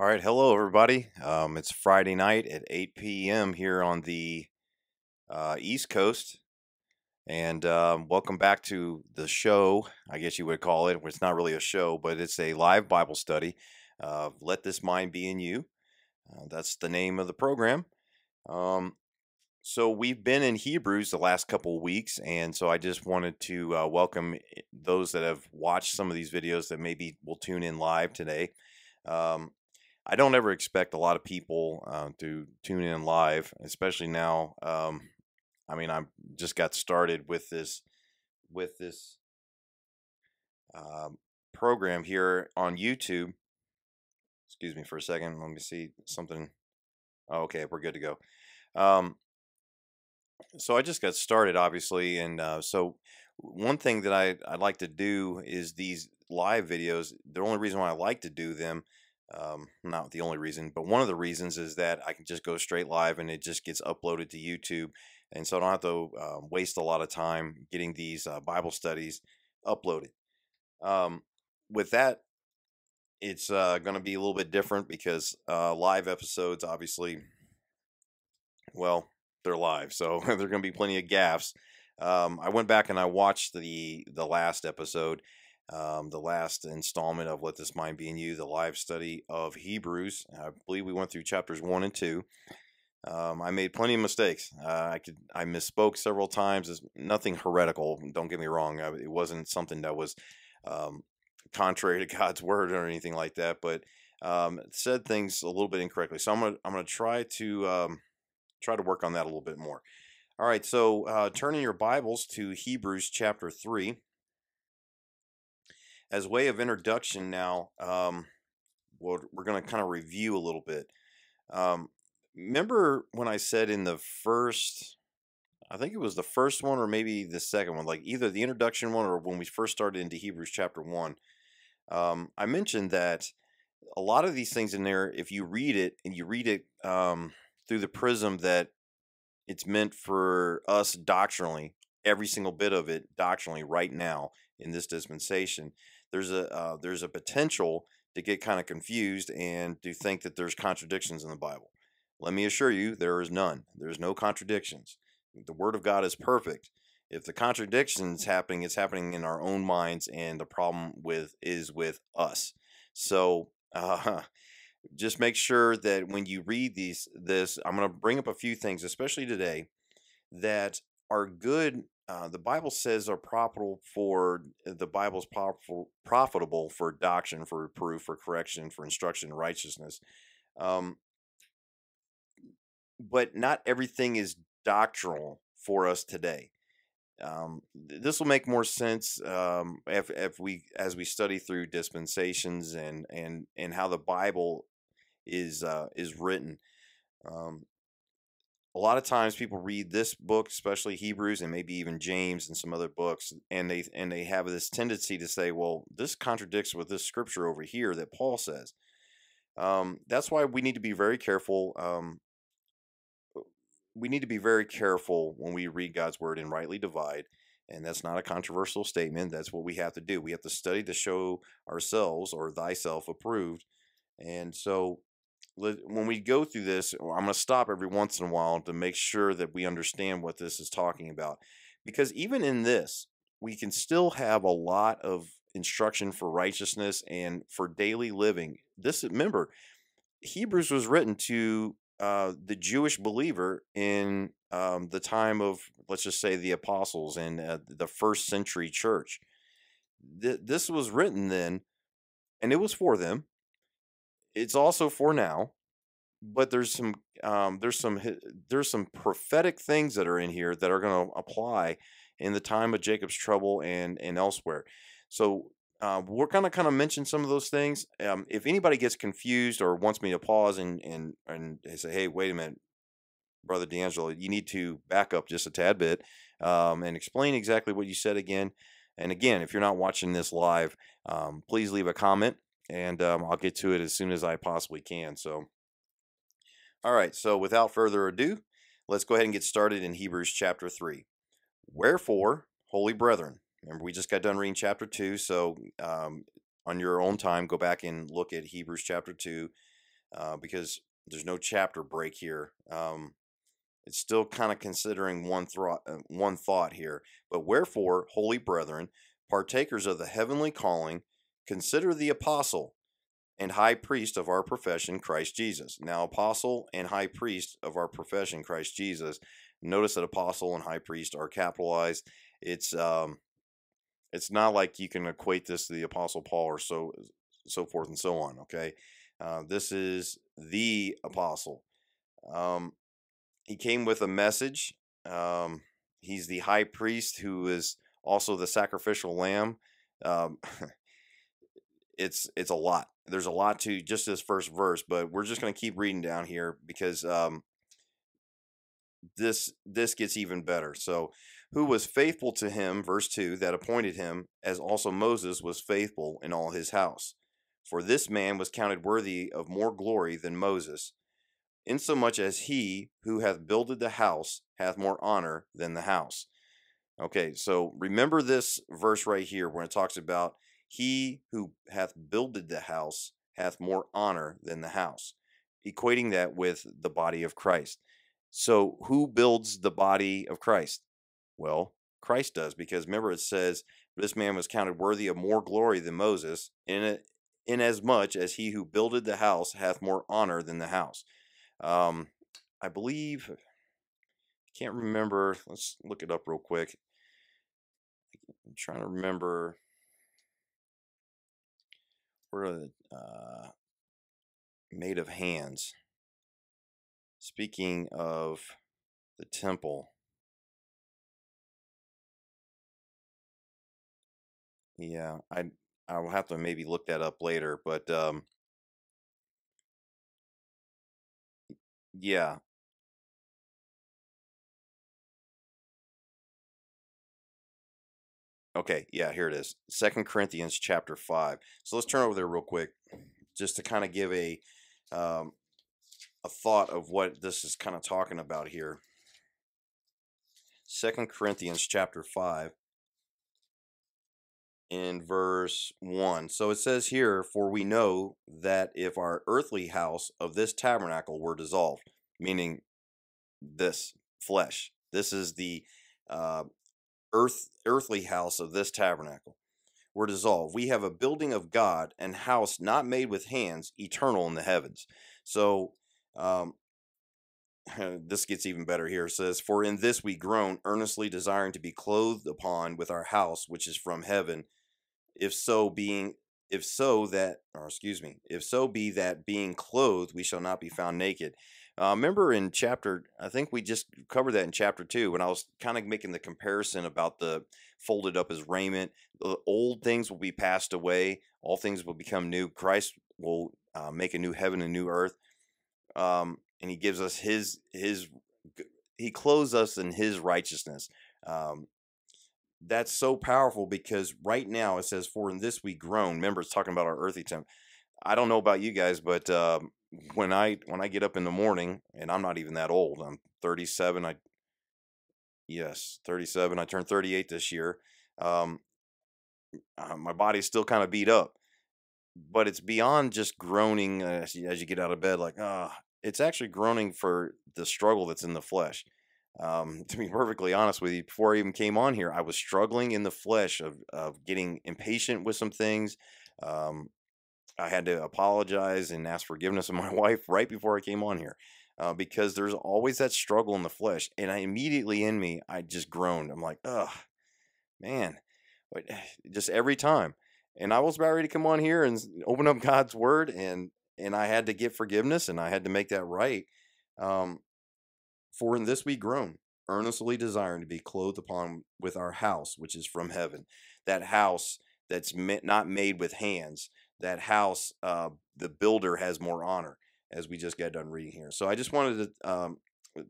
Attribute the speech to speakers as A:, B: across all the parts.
A: All right, hello everybody. Um, it's Friday night at 8 p.m. here on the uh, East Coast, and um, welcome back to the show. I guess you would call it. It's not really a show, but it's a live Bible study. Uh, Let this mind be in you. Uh, that's the name of the program. Um, so we've been in Hebrews the last couple weeks, and so I just wanted to uh, welcome eh, those that have watched some of these videos that maybe will tune in live today. Um, I don't ever expect a lot of people uh, to tune in live, especially now. Um, I mean, I just got started with this with this um, program here on YouTube. Excuse me for a second. Let me see something. Oh, okay, we're good to go. Um, so I just got started, obviously, and uh, so one thing that I I like to do is these live videos. The only reason why I like to do them um, not the only reason, but one of the reasons is that I can just go straight live and it just gets uploaded to YouTube. And so I don't have to uh, waste a lot of time getting these uh, Bible studies uploaded. Um, with that, it's uh, going to be a little bit different because uh, live episodes, obviously, well, they're live, so there are going to be plenty of gaffes. Um, I went back and I watched the the last episode, um, the last installment of Let This Mind Be in You, the live study of Hebrews. I believe we went through chapters one and two. Um, I made plenty of mistakes. Uh, I could I misspoke several times. It's nothing heretical. Don't get me wrong. It wasn't something that was um, contrary to God's word or anything like that. But um, said things a little bit incorrectly. So I'm gonna I'm gonna try to um, try to work on that a little bit more. All right. So uh, turning your Bibles to Hebrews chapter three as way of introduction now, um, we're, we're going to kind of review a little bit. Um, remember when I said in the first, I think it was the first one or maybe the second one, like either the introduction one or when we first started into Hebrews chapter one, um, I mentioned that a lot of these things in there, if you read it and you read it um, through the prism that it's meant for us doctrinally, every single bit of it doctrinally right now in this dispensation, there's a uh, there's a potential to get kind of confused and to think that there's contradictions in the Bible. Let me assure you, there is none. There's no contradictions. The Word of God is perfect. If the contradiction is happening, it's happening in our own minds, and the problem with is with us. So uh, just make sure that when you read these, this, I'm going to bring up a few things, especially today, that are good uh, the Bible says are profitable for the Bible's profitable, profitable for doctrine, for reproof, for correction, for instruction, in righteousness. Um, but not everything is doctrinal for us today. Um, this will make more sense um, if, if we as we study through dispensations and and and how the Bible is uh, is written. Um, a lot of times people read this book especially hebrews and maybe even james and some other books and they and they have this tendency to say well this contradicts with this scripture over here that paul says. Um, that's why we need to be very careful um, we need to be very careful when we read god's word and rightly divide and that's not a controversial statement that's what we have to do. We have to study to show ourselves or thyself approved and so when we go through this, I'm going to stop every once in a while to make sure that we understand what this is talking about. Because even in this, we can still have a lot of instruction for righteousness and for daily living. This, remember, Hebrews was written to uh, the Jewish believer in um, the time of, let's just say, the apostles and uh, the first century church. Th- this was written then, and it was for them it's also for now but there's some um, there's some there's some prophetic things that are in here that are going to apply in the time of Jacob's trouble and and elsewhere. So uh, we're going to kind of mention some of those things. Um, if anybody gets confused or wants me to pause and and and say, hey, wait a minute, brother D'Angelo, you need to back up just a tad bit um, and explain exactly what you said again. And again, if you're not watching this live, um, please leave a comment and um, I'll get to it as soon as I possibly can. So, all right. So, without further ado, let's go ahead and get started in Hebrews chapter 3. Wherefore, holy brethren, remember we just got done reading chapter 2. So, um, on your own time, go back and look at Hebrews chapter 2. uh, because there's no chapter break here. Um, it's still kind of considering one thought, uh, one thought here. But wherefore, holy brethren, partakers of the heavenly calling, consider the apostle and high priest of our profession, Christ Jesus. Now, apostle and high priest of our profession, Christ Jesus. Notice that apostle and high priest are capitalized. It's um, it's not like you can equate this to the apostle Paul or so so forth and so on. Okay, uh, this is the apostle. Um, he came with a message. Um, he's the high priest who is also the sacrificial lamb. Um, it's it's a lot. There's a lot to just this first verse, but we're just going to keep reading down here because um, this this gets even better. So, who was faithful to him, verse two, that appointed him, as also Moses was faithful in all his house. For this man was counted worthy of more glory than Moses, insomuch as he who hath builded the house hath more honor than the house. Okay, so remember this verse right here when it talks about he who hath builded the house hath more honor than the house, equating that with the body of Christ. So, who builds the body of Christ? Well, Christ does, because remember it says, This man was counted worthy of more glory than Moses, in inasmuch as he who builded the house hath more honor than the house. Um, I believe, I can't remember. Let's look it up real quick. I'm trying to remember where uh, made of hands. Speaking of the temple, yeah, I I will have to maybe look that up later, but um, yeah, Okay, yeah, here it is. Second Corinthians chapter five. So let's turn over there real quick, just to kind of give a um, a thought of what this is kind of talking about here. Second Corinthians chapter five, in verse one. So it says here, "For we know that if our earthly house of this tabernacle were dissolved, meaning this flesh, this is the uh, earth earthly house of this tabernacle were dissolved. We have a building of God and house not made with hands, eternal in the heavens. So um, this gets even better here. It says, For in this we groan, earnestly desiring to be clothed upon with our house which is from heaven, if so being if so that or excuse me, if so be that being clothed we shall not be found naked. Uh, remember in chapter, I think we just covered that in chapter two when I was kind of making the comparison about the folded up as raiment. The old things will be passed away, all things will become new. Christ will uh, make a new heaven and new earth, um, and He gives us His His He clothes us in His righteousness. Um, that's so powerful because right now it says, "For in this we groan." Remember, it's talking about our earthly temple. I don't know about you guys, but um, when I when I get up in the morning, and I'm not even that old. I'm 37. I yes, 37. I turned 38 this year. Um, uh, my body's still kind of beat up, but it's beyond just groaning as you, as you get out of bed. Like ah, it's actually groaning for the struggle that's in the flesh. Um, to be perfectly honest with you, before I even came on here, I was struggling in the flesh of of getting impatient with some things. Um, I had to apologize and ask forgiveness of my wife right before I came on here. Uh, because there's always that struggle in the flesh. And I immediately in me, I just groaned. I'm like, ugh, man, but just every time. And I was about ready to come on here and open up God's word, and and I had to get forgiveness, and I had to make that right. Um, for in this we groan, earnestly desiring to be clothed upon with our house, which is from heaven. That house that's not made with hands, that house, uh, the builder has more honor, as we just got done reading here. So I just wanted to, um,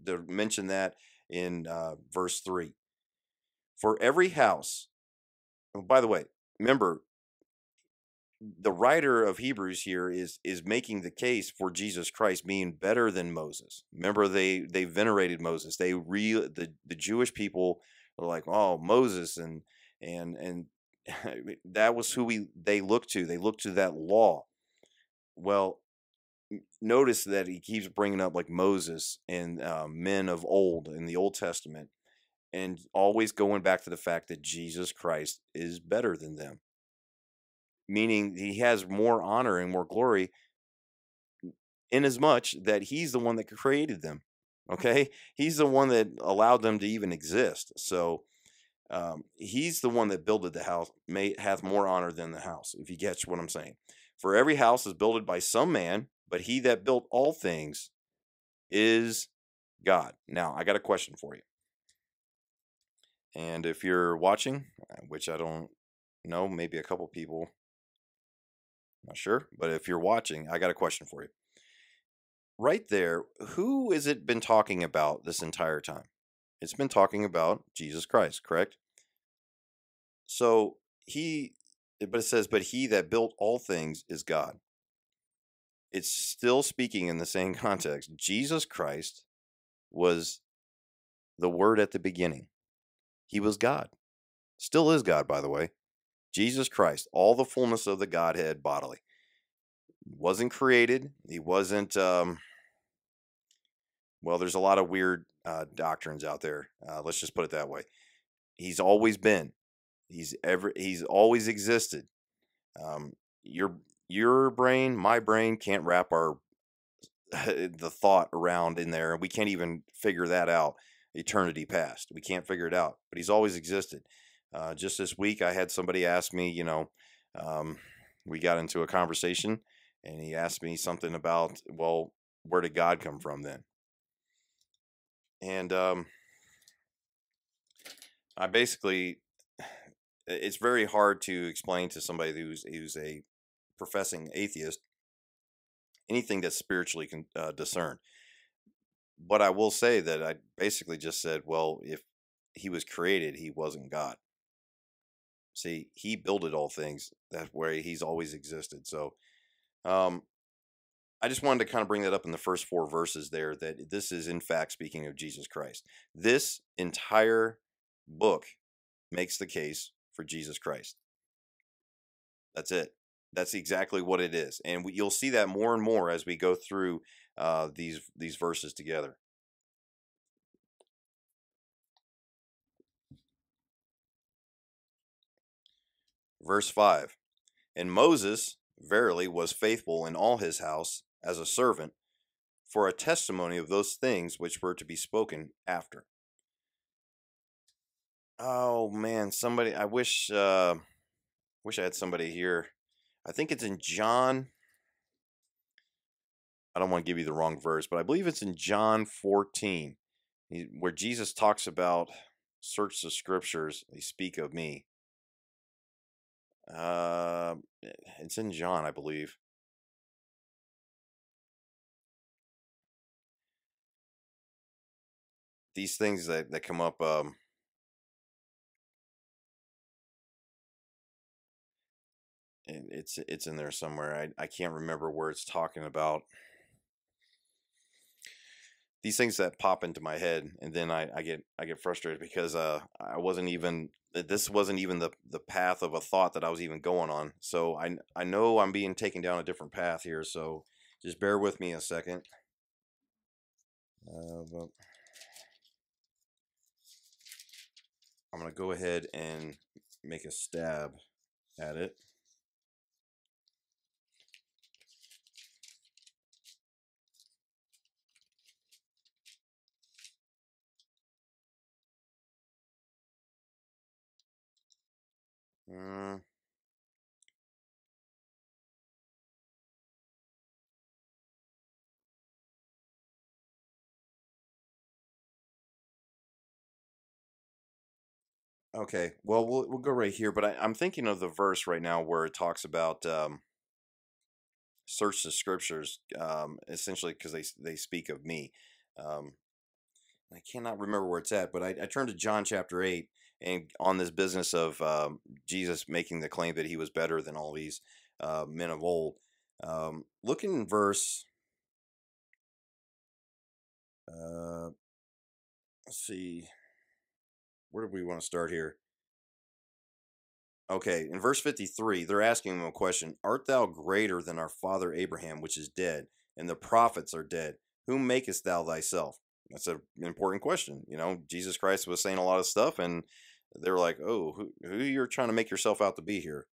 A: to mention that in uh, verse 3. For every house, oh, by the way, remember, the writer of Hebrews here is is making the case for Jesus Christ being better than Moses. Remember, they they venerated Moses. They re the the Jewish people are like, oh Moses and and and that was who we they looked to. They looked to that law. Well, notice that he keeps bringing up like Moses and uh, men of old in the Old Testament, and always going back to the fact that Jesus Christ is better than them, meaning he has more honor and more glory, in as much that he's the one that created them. Okay, he's the one that allowed them to even exist. So um, he's the one that builded the house, may hath more honor than the house. If you catch what I'm saying, for every house is builded by some man, but he that built all things is God. Now, I got a question for you. And if you're watching, uh, which I don't know, maybe a couple people, not sure, but if you're watching, I got a question for you. Right there, who has it been talking about this entire time? It's been talking about Jesus Christ, correct? So he, but it says, but he that built all things is God it's still speaking in the same context. Jesus Christ was the Word at the beginning, He was God. Still is God, by the way. Jesus Christ, all the fullness of the Godhead bodily. Wasn't created. He wasn't, um, well, there's a lot of weird uh, doctrines out there. Uh, let's just put it that way. He's always been. He's ever. He's always existed. Um, your your brain, my brain can't wrap our the thought around in there. We can't even figure that out. Eternity past, we can't figure it out. But he's always existed. Uh, just this week, I had somebody ask me. You know, um, we got into a conversation, and he asked me something about, well, where did God come from then? And um, I basically, it's very hard to explain to somebody who's who's a professing atheist anything that's spiritually con- uh, discerned. But I will say that I basically just said, well, if he was created, he wasn't God. See, he builded all things that way he's always existed. So, um, I just wanted to kind of bring that up in the first four verses there that this is, in fact, speaking of Jesus Christ. This entire book makes the case for Jesus Christ. That's it. That's exactly what it is, and we, you'll see that more and more as we go through uh, these these verses together. Verse five, and Moses verily was faithful in all his house as a servant for a testimony of those things which were to be spoken after. Oh man, somebody! I wish uh, wish I had somebody here I think it's in John. I don't want to give you the wrong verse, but I believe it's in John 14, where Jesus talks about search the scriptures, they speak of me. Uh, it's in John, I believe. These things that, that come up, um, it's it's in there somewhere. I I can't remember where it's talking about these things that pop into my head, and then I, I get I get frustrated because uh I wasn't even this wasn't even the the path of a thought that I was even going on. So I I know I'm being taken down a different path here. So just bear with me a second. Uh, but I'm gonna go ahead and make a stab at it. Mm. Okay, well, we'll we'll go right here, but I, I'm thinking of the verse right now where it talks about um, search the scriptures, um, essentially because they they speak of me. Um, I cannot remember where it's at, but I, I turned to John chapter eight, and on this business of um, Jesus making the claim that he was better than all these uh, men of old. Um, look in verse. Uh, let's see. Where do we want to start here? Okay, in verse 53, they're asking him a question Art thou greater than our father Abraham, which is dead? and the prophets are dead. Whom makest thou thyself? That's an important question. You know, Jesus Christ was saying a lot of stuff, and they're like, "Oh, who, who you're trying to make yourself out to be here?"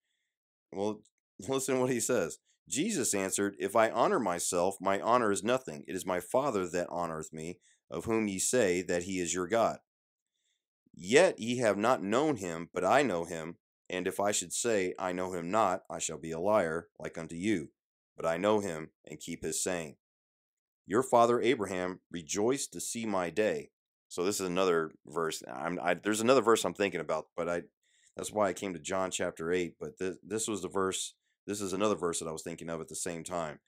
A: Well, listen to what he says. Jesus answered, If I honor myself, my honor is nothing. It is my Father that honoreth me, of whom ye say that he is your God. Yet ye have not known him, but I know him. And if I should say, I know him not, I shall be a liar, like unto you. But I know him, and keep his saying. Your father Abraham rejoiced to see my day. So this is another verse. I'm, I, there's another verse I'm thinking about, but I that's why I came to John chapter 8. But this, this was the verse this is another verse that I was thinking of at the same time.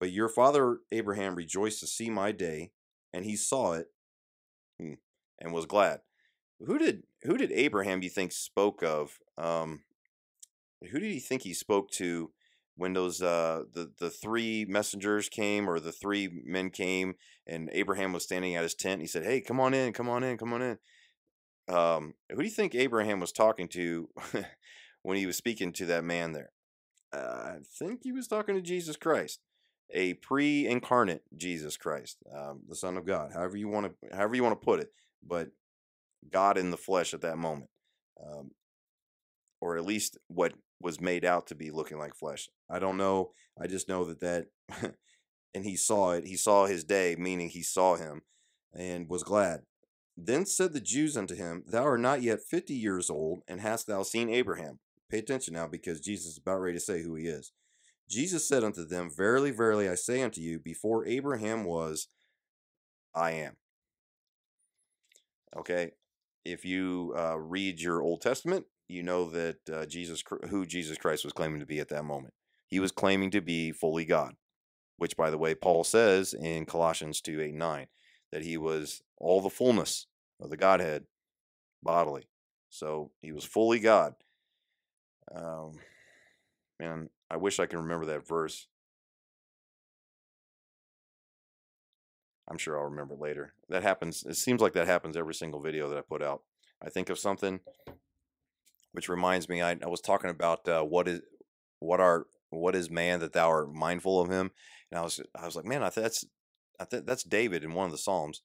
A: But your father Abraham rejoiced to see my day, and he saw it hmm, and was glad. Who did who did Abraham you think spoke of? Um, who did he think he spoke to when those uh, the the three messengers came or the three men came and Abraham was standing at his tent? he said, "Hey, come on in, come on in, come on in." Um, who do you think Abraham was talking to when he was speaking to that man there? I think he was talking to Jesus Christ, a pre-incarnate Jesus Christ, um, the Son of God. However you want to, however you want to put it, but God in the flesh at that moment, um, or at least what was made out to be looking like flesh. I don't know. I just know that that, and he saw it. He saw his day, meaning he saw him, and was glad. Then said the Jews unto him, Thou art not yet fifty years old, and hast thou seen Abraham? Pay attention now because Jesus is about ready to say who he is. Jesus said unto them, Verily, verily, I say unto you, before Abraham was, I am. Okay, if you uh, read your Old Testament, you know that uh, Jesus, who Jesus Christ was claiming to be at that moment. He was claiming to be fully God, which, by the way, Paul says in Colossians 2 8 9, that he was all the fullness of the Godhead bodily. So he was fully God. Um, man, I wish I can remember that verse. I'm sure I'll remember later. That happens. It seems like that happens every single video that I put out. I think of something, which reminds me. I, I was talking about uh, what is what are what is man that thou art mindful of him, and I was I was like, man, I th- that's I think that's David in one of the Psalms,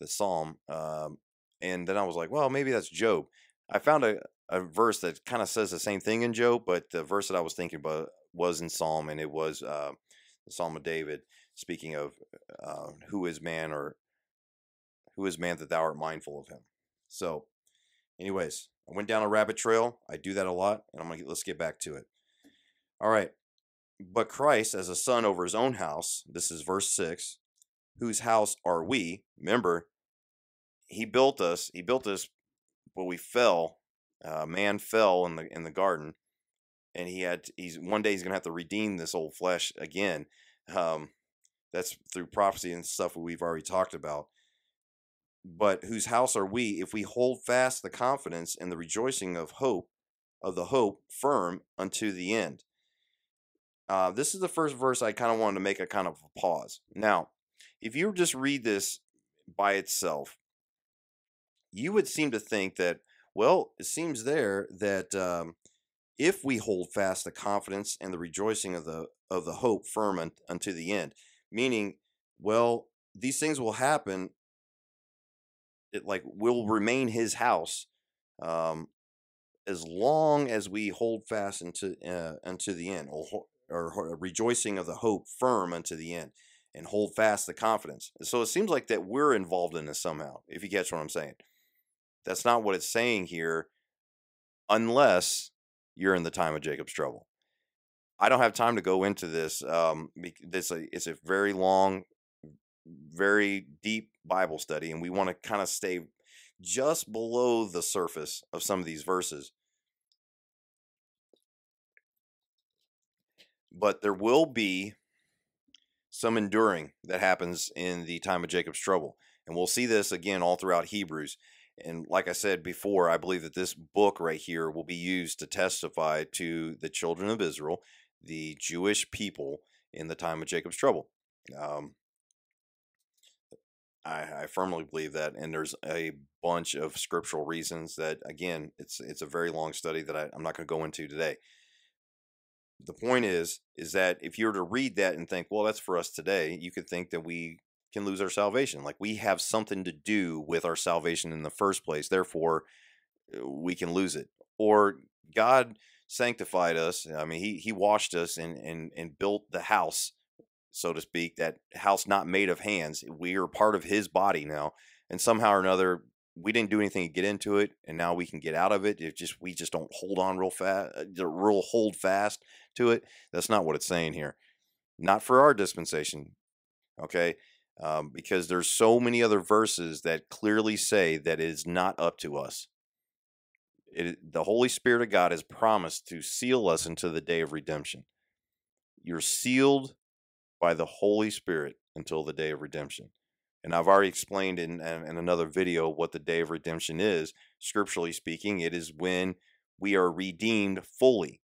A: the Psalm, um, and then I was like, well, maybe that's Job. I found a, a verse that kind of says the same thing in Job, but the verse that I was thinking about was in Psalm, and it was uh, the Psalm of David, speaking of uh, who is man or who is man that thou art mindful of him. So, anyways, I went down a rabbit trail. I do that a lot, and I'm gonna get, let's get back to it. All right, but Christ as a son over his own house. This is verse six. Whose house are we? Remember, he built us. He built us, but we fell uh, man fell in the in the garden, and he had he's one day he's gonna have to redeem this old flesh again. Um, that's through prophecy and stuff we've already talked about. But whose house are we if we hold fast the confidence and the rejoicing of hope of the hope firm unto the end? Uh, this is the first verse I kind of wanted to make a kind of a pause. Now, if you just read this by itself, you would seem to think that well, it seems there that um, if we hold fast the confidence and the rejoicing of the of the hope firm un, unto the end, meaning, well, these things will happen. It like will remain His house, um, as long as we hold fast unto uh, unto the end, or, or rejoicing of the hope firm unto the end, and hold fast the confidence. So it seems like that we're involved in this somehow. If you catch what I'm saying. That's not what it's saying here, unless you're in the time of Jacob's trouble. I don't have time to go into this. Um, this it's a very long, very deep Bible study, and we want to kind of stay just below the surface of some of these verses. But there will be some enduring that happens in the time of Jacob's trouble. And we'll see this again all throughout Hebrews. And like I said before, I believe that this book right here will be used to testify to the children of Israel, the Jewish people in the time of Jacob's trouble. Um, I, I, firmly believe that, and there's a bunch of scriptural reasons that, again, it's it's a very long study that I, I'm not going to go into today. the point is is that if you were to read that and think well that's for us today you could think that we can lose our salvation like we have something to do with our salvation in the first place therefore uh, we can lose it or god sanctified us i mean he he washed us and and and built the house so to speak that house not made of hands we are part of his body now and somehow or another we didn't do anything to get into it and now we can get out of it it just we just don't hold on real fast uh, real hold fast to it that's not what it's saying here not for our dispensation okay um, because there's so many other verses that clearly say that it is not up to us it, the holy spirit of god has promised to seal us into the day of redemption you're sealed by the holy spirit until the day of redemption and I've already explained in, in another video what the day of redemption is. Scripturally speaking, it is when we are redeemed fully.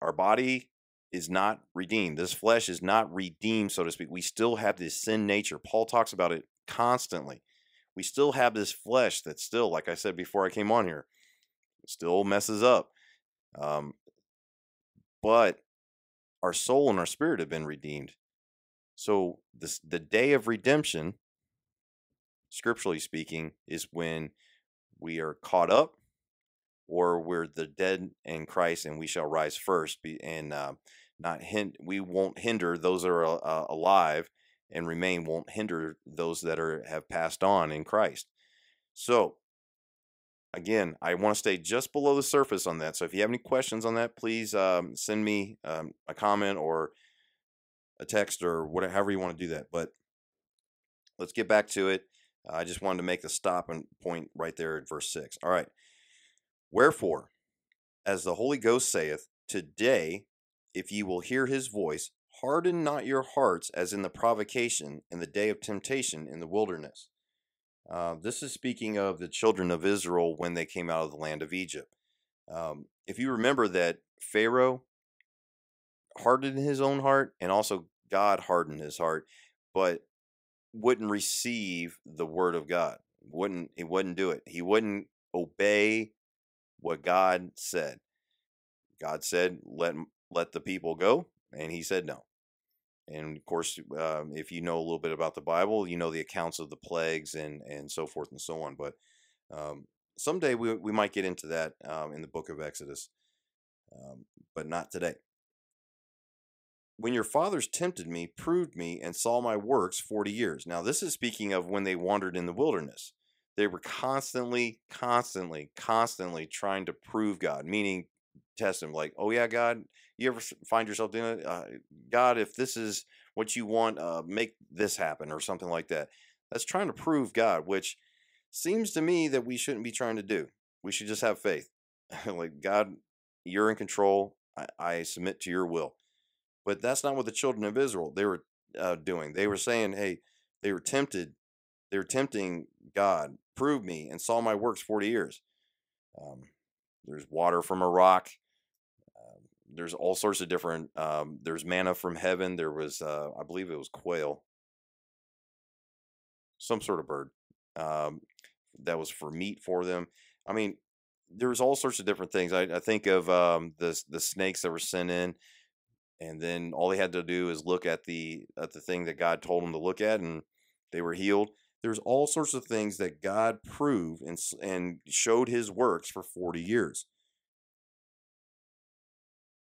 A: Our body is not redeemed. This flesh is not redeemed, so to speak. We still have this sin nature. Paul talks about it constantly. We still have this flesh that still, like I said before I came on here, still messes up. Um, but our soul and our spirit have been redeemed. So this the day of redemption, scripturally speaking, is when we are caught up, or we're the dead in Christ, and we shall rise first. Be, and uh, not hin- we won't hinder those that are uh, alive and remain. Won't hinder those that are have passed on in Christ. So again, I want to stay just below the surface on that. So if you have any questions on that, please um, send me um, a comment or a text or whatever, however you want to do that. But let's get back to it. I just wanted to make the stop and point right there at verse 6. All right. Wherefore, as the Holy Ghost saith, today, if ye will hear his voice, harden not your hearts as in the provocation in the day of temptation in the wilderness. Uh, this is speaking of the children of Israel when they came out of the land of Egypt. Um, if you remember that Pharaoh hardened his own heart and also God hardened his heart, but wouldn't receive the word of God. Wouldn't he wouldn't do it. He wouldn't obey what God said. God said, "Let let the people go," and he said no. And of course, um, if you know a little bit about the Bible, you know the accounts of the plagues and and so forth and so on. But um, someday we we might get into that um, in the book of Exodus, um, but not today. When your fathers tempted me, proved me, and saw my works 40 years. Now, this is speaking of when they wandered in the wilderness. They were constantly, constantly, constantly trying to prove God, meaning test Him, like, oh, yeah, God, you ever find yourself doing it? Uh, God, if this is what you want, uh, make this happen, or something like that. That's trying to prove God, which seems to me that we shouldn't be trying to do. We should just have faith. like, God, you're in control. I, I submit to your will. But that's not what the children of Israel they were uh, doing. They were saying, "Hey, they were tempted. They were tempting God. Prove me and saw my works forty years." Um, there's water from a rock. There's all sorts of different. Um, there's manna from heaven. There was, uh, I believe, it was quail, some sort of bird um, that was for meat for them. I mean, there was all sorts of different things. I, I think of um, the the snakes that were sent in and then all they had to do is look at the at the thing that God told them to look at, and they were healed. There's all sorts of things that God proved and and showed His works for forty years.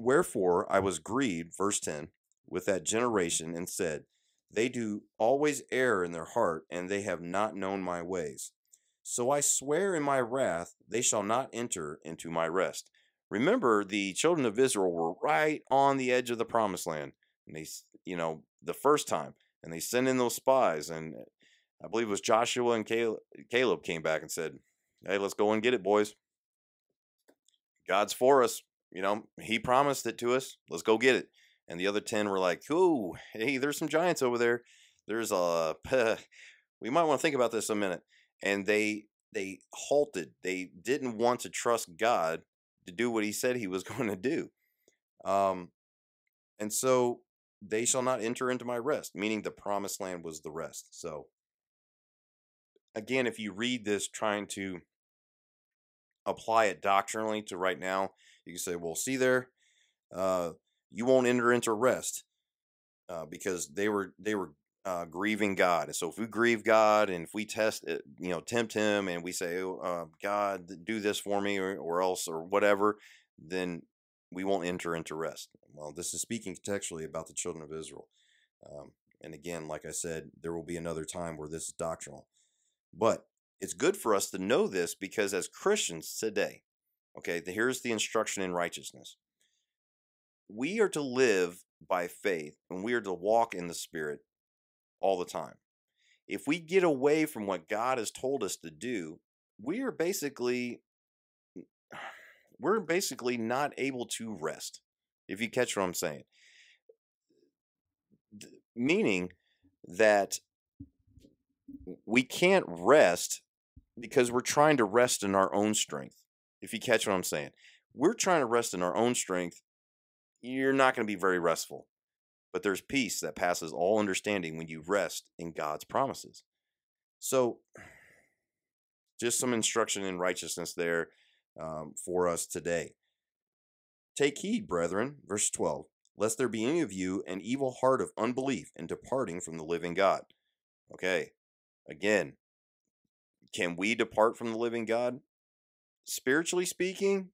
A: Wherefore I was grieved, verse ten, with that generation, and said, They do always err in their heart, and they have not known my ways. So I swear in my wrath, they shall not enter into my rest. Remember, the children of Israel were right on the edge of the promised land. And they, you know, the first time, and they sent in those spies. And uh, I believe it was Joshua and Caleb came back and said, Hey, let's go and get it, boys. God's for us. You know, He promised it to us. Let's go get it. And the other 10 were like, Oh, hey, there's some giants over there. There's a, we might want to think about this a minute. And they, they halted. They didn't want to trust God to do what he said he was going to do. Um, and so they shall not enter into my rest, meaning the promised land was the rest. So, again, if you read this trying to apply it doctrinally to right now, you can say, well, see there, uh, you won't enter into rest uh, because they were they were uh, grieving God. And so if we grieve God and if we test, it, you know, tempt Him and we say, oh, uh, God, do this for me or, or else or whatever, then we won't enter into rest. Well, this is speaking contextually about the children of Israel. Um, and again, like I said, there will be another time where this is doctrinal. But it's good for us to know this because as Christians today, okay, here's the instruction in righteousness. We are to live by faith and we are to walk in the Spirit all the time. If we get away from what God has told us to do, we are basically we're basically not able to rest. If you catch what I'm saying. Meaning that we can't rest because we're trying to rest in our own strength. If you catch what I'm saying. We're trying to rest in our own strength. You're not going to be very restful. But there's peace that passes all understanding when you rest in God's promises. So, just some instruction in righteousness there um, for us today. Take heed, brethren, verse 12, lest there be any of you an evil heart of unbelief in departing from the living God. Okay, again, can we depart from the living God? Spiritually speaking,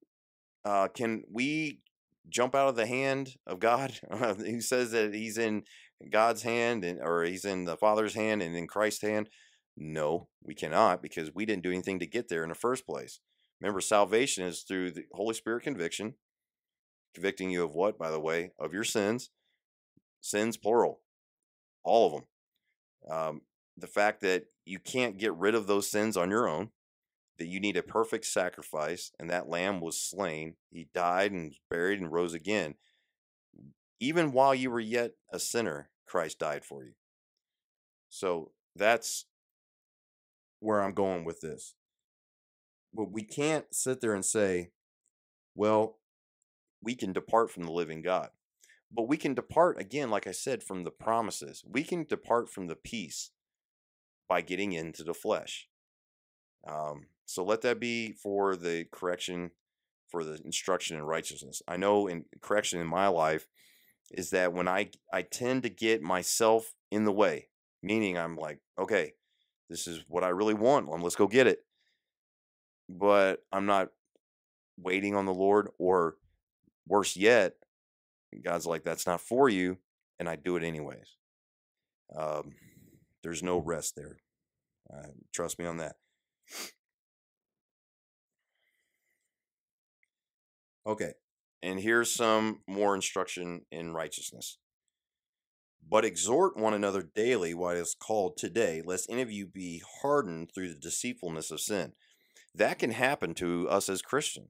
A: uh, can we jump out of the hand of God, who says that he's in God's hand and or he's in the Father's hand and in Christ's hand? No, we cannot because we didn't do anything to get there in the first place. Remember, salvation is through the Holy Spirit conviction, convicting you of what, by the way, of your sins, sins plural, all of them. Um, the fact that you can't get rid of those sins on your own, that you need a perfect sacrifice, and that lamb was slain. He died and buried and rose again. Even while you were yet a sinner, Christ died for you. So that's where I'm going with this. But we can't sit there and say, well, we can depart from the living God. But we can depart, again, like I said, from the promises. We can depart from the peace by getting into the flesh. Um, so let that be for the correction, for the instruction in righteousness. I know in correction in my life is that when I I tend to get myself in the way, meaning I'm like, okay, this is what I really want. Well, let's go get it. But I'm not waiting on the Lord, or worse yet, God's like, that's not for you, and I do it anyways. Um, there's no rest there. Uh, trust me on that. Okay, and here's some more instruction in righteousness. But exhort one another daily it is called today, lest any of you be hardened through the deceitfulness of sin. That can happen to us as Christians.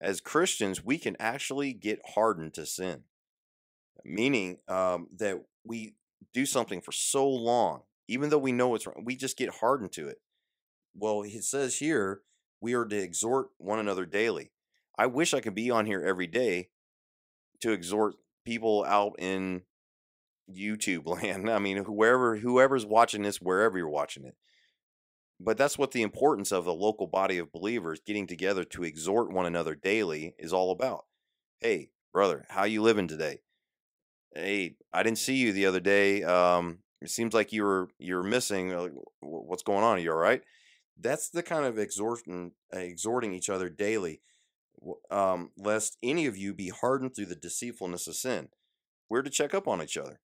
A: As Christians, we can actually get hardened to sin, meaning um, that we do something for so long, even though we know it's wrong, we just get hardened to it. Well, it says here, we are to exhort one another daily. I wish I could be on here every day to exhort people out in YouTube land. I mean, whoever whoever's watching this, wherever you're watching it. But that's what the importance of the local body of believers getting together to exhort one another daily is all about. Hey, brother, how you living today? Hey, I didn't see you the other day. Um, it seems like you were you're missing. what's going on? Are you all right? That's the kind of exhorting exhorting each other daily um, lest any of you be hardened through the deceitfulness of sin. We're to check up on each other.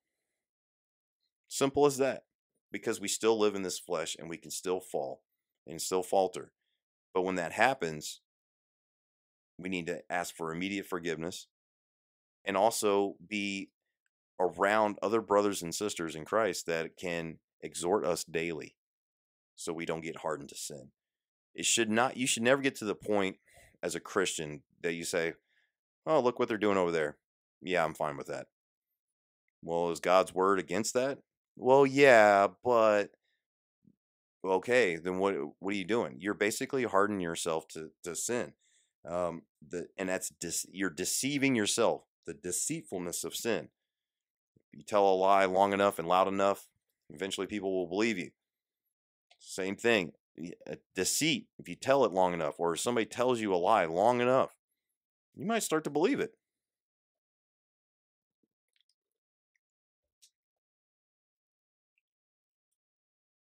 A: Simple as that. Because we still live in this flesh and we can still fall and still falter. But when that happens, we need to ask for immediate forgiveness and also be around other brothers and sisters in Christ that can exhort us daily so we don't get hardened to sin. It should not, you should never get to the point as a Christian that you say, oh, look what they're doing over there. Yeah, I'm fine with that. Well, is God's word against that? Well, yeah, but okay, then what what are you doing? You're basically hardening yourself to to sin. Um, the and that's dis, you're deceiving yourself. The deceitfulness of sin. You tell a lie long enough and loud enough, eventually people will believe you. Same thing uh, deceit, if you tell it long enough, or somebody tells you a lie long enough, you might start to believe it.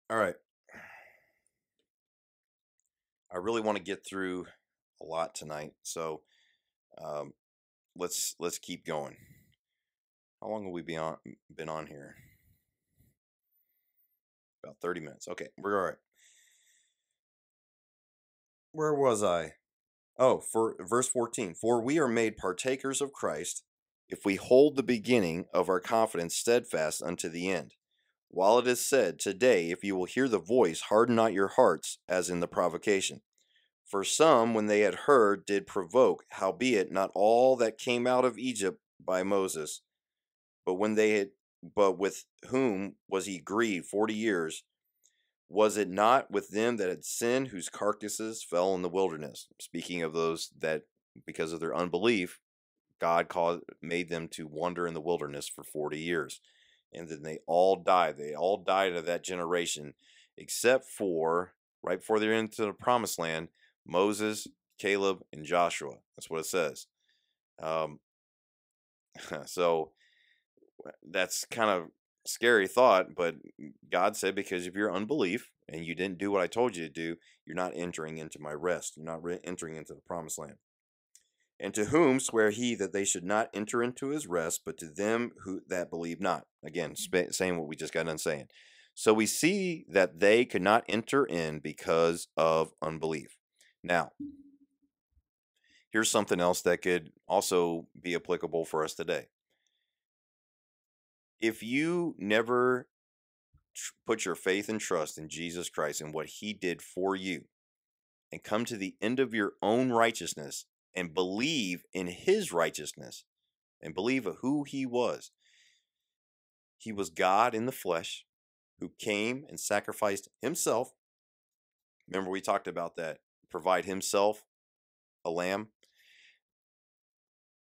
A: All right. I really want to get through a lot tonight, so um, let's let's keep going. How long have we been on, been on here? About 30 minutes. Okay, we're all right. Where was I? Oh, for verse fourteen. For we are made partakers of Christ if we hold the beginning of our confidence steadfast unto the end. While it is said, Today, if you will hear the voice, harden not your hearts, as in the provocation. For some, when they had heard, did provoke, howbeit not all that came out of Egypt by Moses. But when they had, but with whom was he grieved forty years? Was it not with them that had sinned, whose carcasses fell in the wilderness? Speaking of those that, because of their unbelief, God caused made them to wander in the wilderness for forty years and then they all died. They all died of that generation, except for right before they're into the promised land, Moses, Caleb, and Joshua. That's what it says. Um, so that's kind of scary thought, but God said, because of your unbelief and you didn't do what I told you to do, you're not entering into my rest. You're not re- entering into the promised land. And to whom swear he that they should not enter into his rest, but to them who that believe not. Again, mm. sp- saying what we just got done saying. So we see that they could not enter in because of unbelief. Now, mm. here's something else that could also be applicable for us today. If you never tr- put your faith and trust in Jesus Christ and what he did for you, and come to the end of your own righteousness and believe in his righteousness and believe who he was. He was God in the flesh who came and sacrificed himself. Remember, we talked about that. Provide himself a lamb.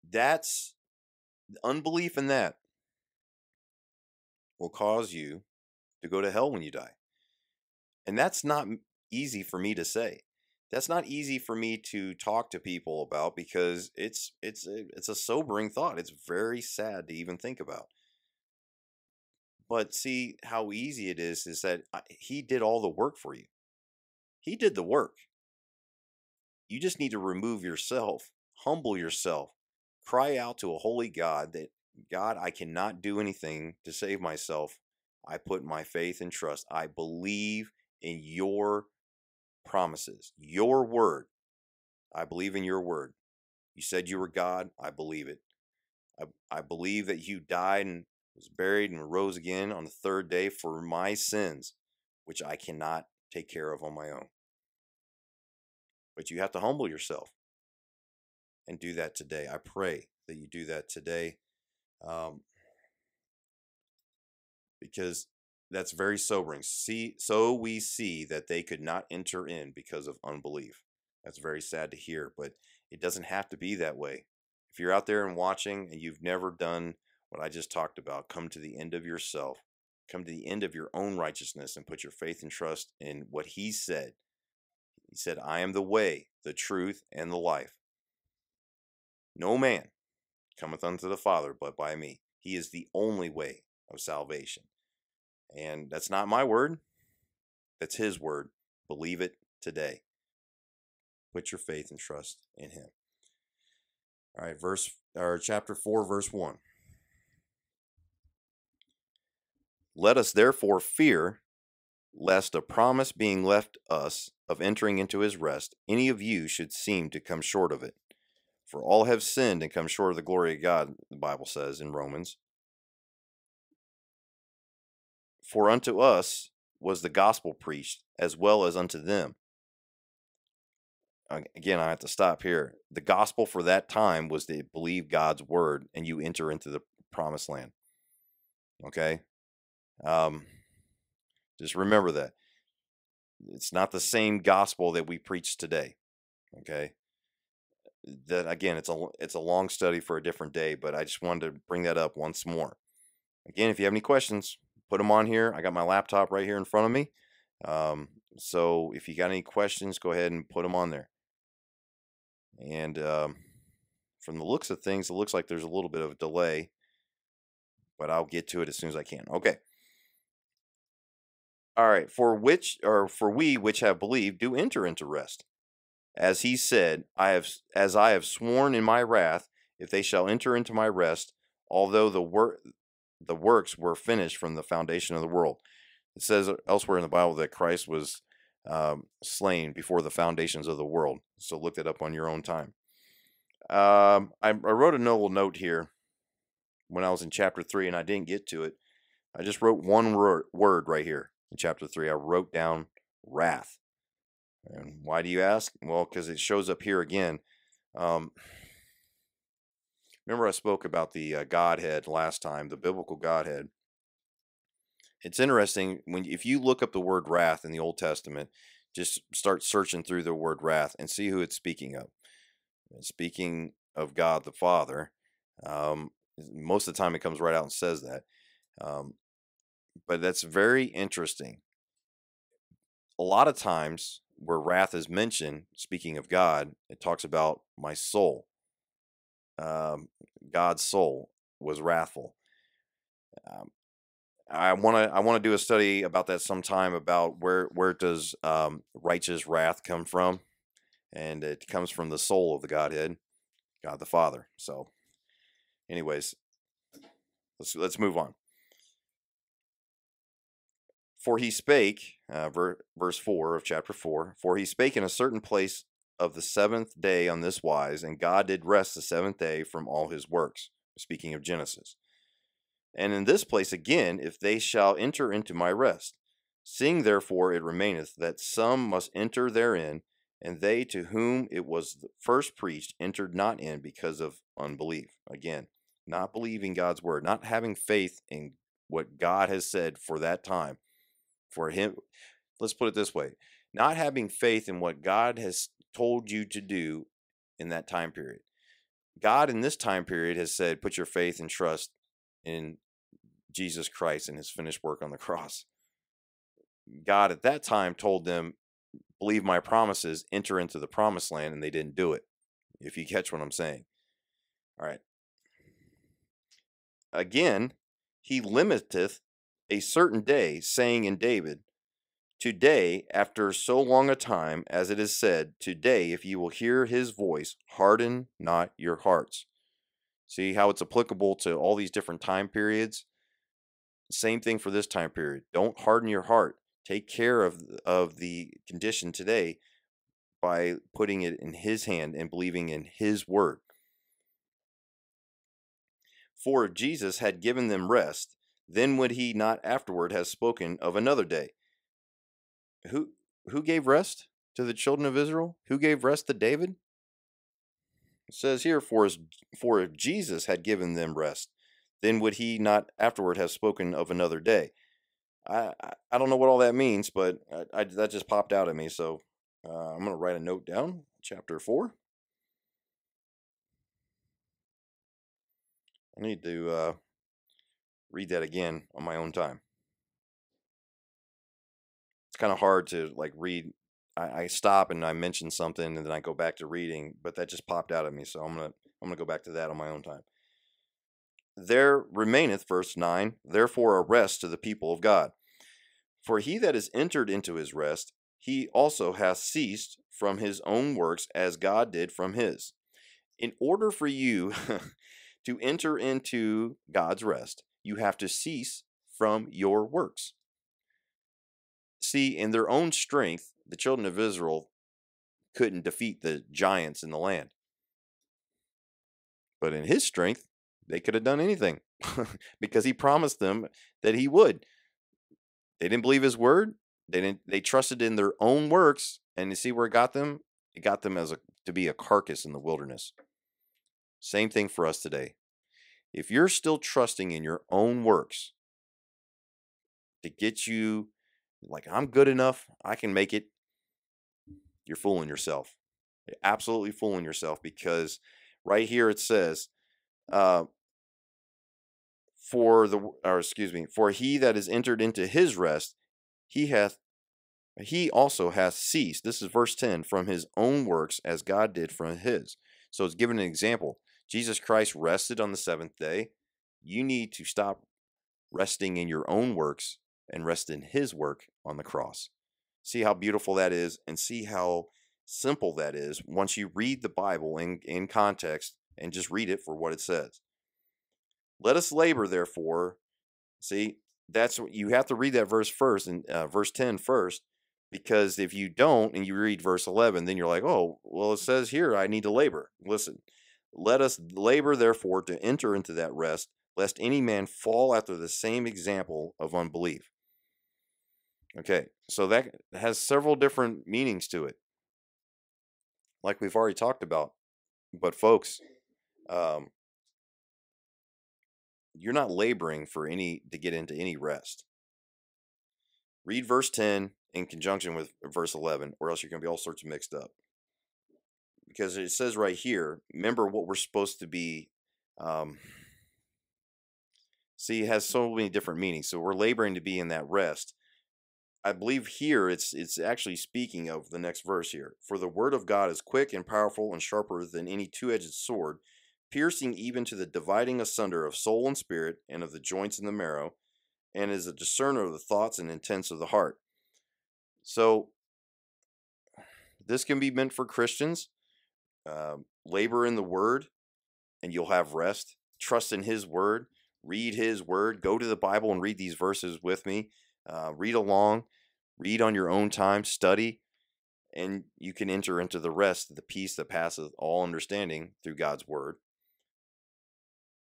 A: That's unbelief in that will cause you to go to hell when you die. And that's not easy for me to say that's not easy for me to talk to people about because it's it's it's a sobering thought. It's very sad to even think about. But see how easy it is is that uh, he did all the work for you. He did the work. You just need to remove yourself, humble yourself, cry out to a holy God that God, I cannot do anything to save myself. I put my faith and trust. I believe in your promises, your word. I believe in your word. You said you were God. I believe it. I, I believe that you died and was buried and rose again on the third day for my sins, which I cannot take care of on my own. But you have to humble yourself and do that today. I pray that you do that today um, because that's very sobering. See, so we see that they could not enter in because of unbelief. That's very sad to hear, but it doesn't have to be that way. If you're out there and watching and you've never done what I just talked about, come to the end of yourself, come to the end of your own righteousness and put your faith and trust in what he said. He said, I am the way, the truth, and the life. No man cometh unto the Father but by me. He is the only way of salvation. And that's not my word, that's his word. Believe it today. Put your faith and trust in him. All right, verse or chapter 4 verse 1. Let us therefore fear lest a promise being left us of entering into his rest any of you should seem to come short of it. For all have sinned and come short of the glory of God, the Bible says in Romans. For unto us was the gospel preached, as well as unto them. Again, I have to stop here. The gospel for that time was to believe God's word and you enter into the promised land. Okay? Um, just remember that. It's not the same gospel that we preach today. Okay? That again, it's a it's a long study for a different day, but I just wanted to bring that up once more. Again, if you have any questions, put them on here. I got my laptop right here in front of me. Um, so if you got any questions, go ahead and put them on there. And um, from the looks of things, it looks like there's a little bit of a delay, but I'll get to it as soon as I can. Okay. All right, for which or for we which have believed do enter into rest. As he said, I have as I have sworn in my wrath, if they shall enter into my rest, although the work the works were finished from the foundation of the world. It says elsewhere in the Bible that Christ was um, slain before the foundations of the world. So look that up on your own time. Um, I, I wrote a noble note here when I was in chapter three, and I didn't get to it. I just wrote one word, word right here in chapter 3. I wrote down wrath. And why do you ask? Well, because it shows up here again. Um, remember, I spoke about the uh, Godhead last time, the biblical Godhead. It's interesting when if you look up the word wrath in the Old Testament, just start searching through the word wrath and see who it's speaking of. Speaking of God the Father. Um, most of the time, it comes right out and says that. Um, but that's very interesting. A lot of times where wrath is mentioned, speaking of God, it talks about my soul. Um, God's soul was wrathful. Um, I want to I want to do a study about that sometime about where where does um, righteous wrath come from, and it comes from the soul of the Godhead, God the Father. So, anyways, let's let's move on. For he spake, uh, ver, verse 4 of chapter 4, for he spake in a certain place of the seventh day on this wise, and God did rest the seventh day from all his works. Speaking of Genesis. And in this place again, if they shall enter into my rest. Seeing therefore it remaineth that some must enter therein, and they to whom it was first preached entered not in because of unbelief. Again, not believing God's word, not having faith in what God has said for that time for him let's put it this way not having faith in what god has told you to do in that time period. God in this time period has said put your faith and trust in jesus christ and his finished work on the cross. God at that time told them believe my promises enter into the promised land and they didn't do it if you catch what i'm saying. All right. Again he limiteth a certain day, saying in David, Today, after so long a time, as it is said, Today, if you will hear his voice, harden not your hearts. See how it's applicable to all these different time periods? Same thing for this time period. Don't harden your heart. Take care of, of the condition today by putting it in his hand and believing in his word. For if Jesus had given them rest, then would he not afterward have spoken of another day? Who who gave rest to the children of Israel? Who gave rest to David? It says here, for, for if Jesus had given them rest, then would he not afterward have spoken of another day? I, I, I don't know what all that means, but I, I, that just popped out at me. So uh, I'm going to write a note down, chapter 4. I need to uh, read that again on my own time. It's kind of hard to like read. I, I stop and I mention something and then I go back to reading, but that just popped out at me, so I'm gonna I'm gonna go back to that on my own time. There remaineth, verse 9, therefore a rest to the people of God. For he that is entered into his rest, he also hath ceased from his own works as God did from his. In order for you to enter into God's rest, you have to cease from your works. See, in their own strength, the children of Israel couldn't defeat the giants in the land. But in his strength, they could have done anything because he promised them that he would. They didn't believe his word. They didn't they trusted in their own works and you see where it got them? It got them as a to be a carcass in the wilderness. Same thing for us today. If you're still trusting in your own works to get you, like, I'm good enough, I can make it, you're fooling yourself. You're absolutely fooling yourself because right here it says, uh, for the, or excuse me, for he that is entered into his rest, he hath he also hath ceased. This is verse 10 from his own works as God did from his. So it's given an example. Jesus Christ rested on the seventh day. You need to stop resting in your own works and rest in his work on the cross. See how beautiful that is and see how simple that is once you read the Bible in, in context and just read it for what it says. Let us labor, therefore. See, that's what you have to read that verse first and uh, verse 10 first because if you don't and you read verse 11 then you're like oh well it says here i need to labor listen let us labor therefore to enter into that rest lest any man fall after the same example of unbelief. Okay so that has several different meanings to it. Like we've already talked about but folks um, you're not laboring for any to get into any rest. Read verse 10 in conjunction with verse 11, or else you're going to be all sorts of mixed up. Because it says right here, remember what we're supposed to be. Um, see, it has so many different meanings. So we're laboring to be in that rest. I believe here it's it's actually speaking of the next verse here. For the word of God is quick and powerful and sharper than any two-edged sword, piercing even to the dividing asunder of soul and spirit and of the joints and the marrow, and is a discerner of the thoughts and intents of the heart. So this can be meant for Christians. Uh, labor in the Word, and you'll have rest. Trust in His Word. Read His Word. Go to the Bible and read these verses with me. Uh, read along. Read on your own time. Study. And you can enter into the rest, the peace that passeth all understanding through God's Word.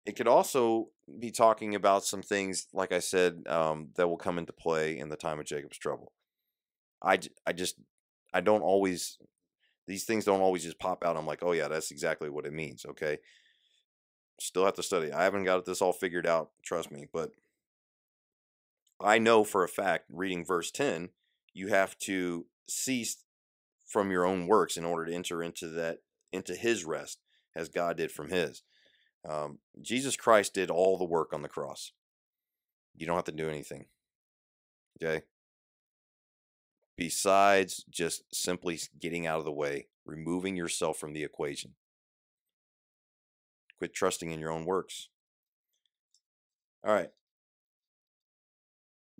A: It could also be talking about some things, like I said, um, that will come into play in the time of Jacob's trouble. I, I just I don't always these things don't always just pop out. I'm like, oh yeah, that's exactly what it means. Okay, still have to study. I haven't got this all figured out. Trust me, but I know for a fact, reading verse ten, you have to cease from your own works in order to enter into that into His rest, as God did from His. Um, Jesus Christ did all the work on the cross. You don't have to do anything. Okay besides just simply getting out of the way, removing yourself from the equation. Quit trusting in your own works. All right.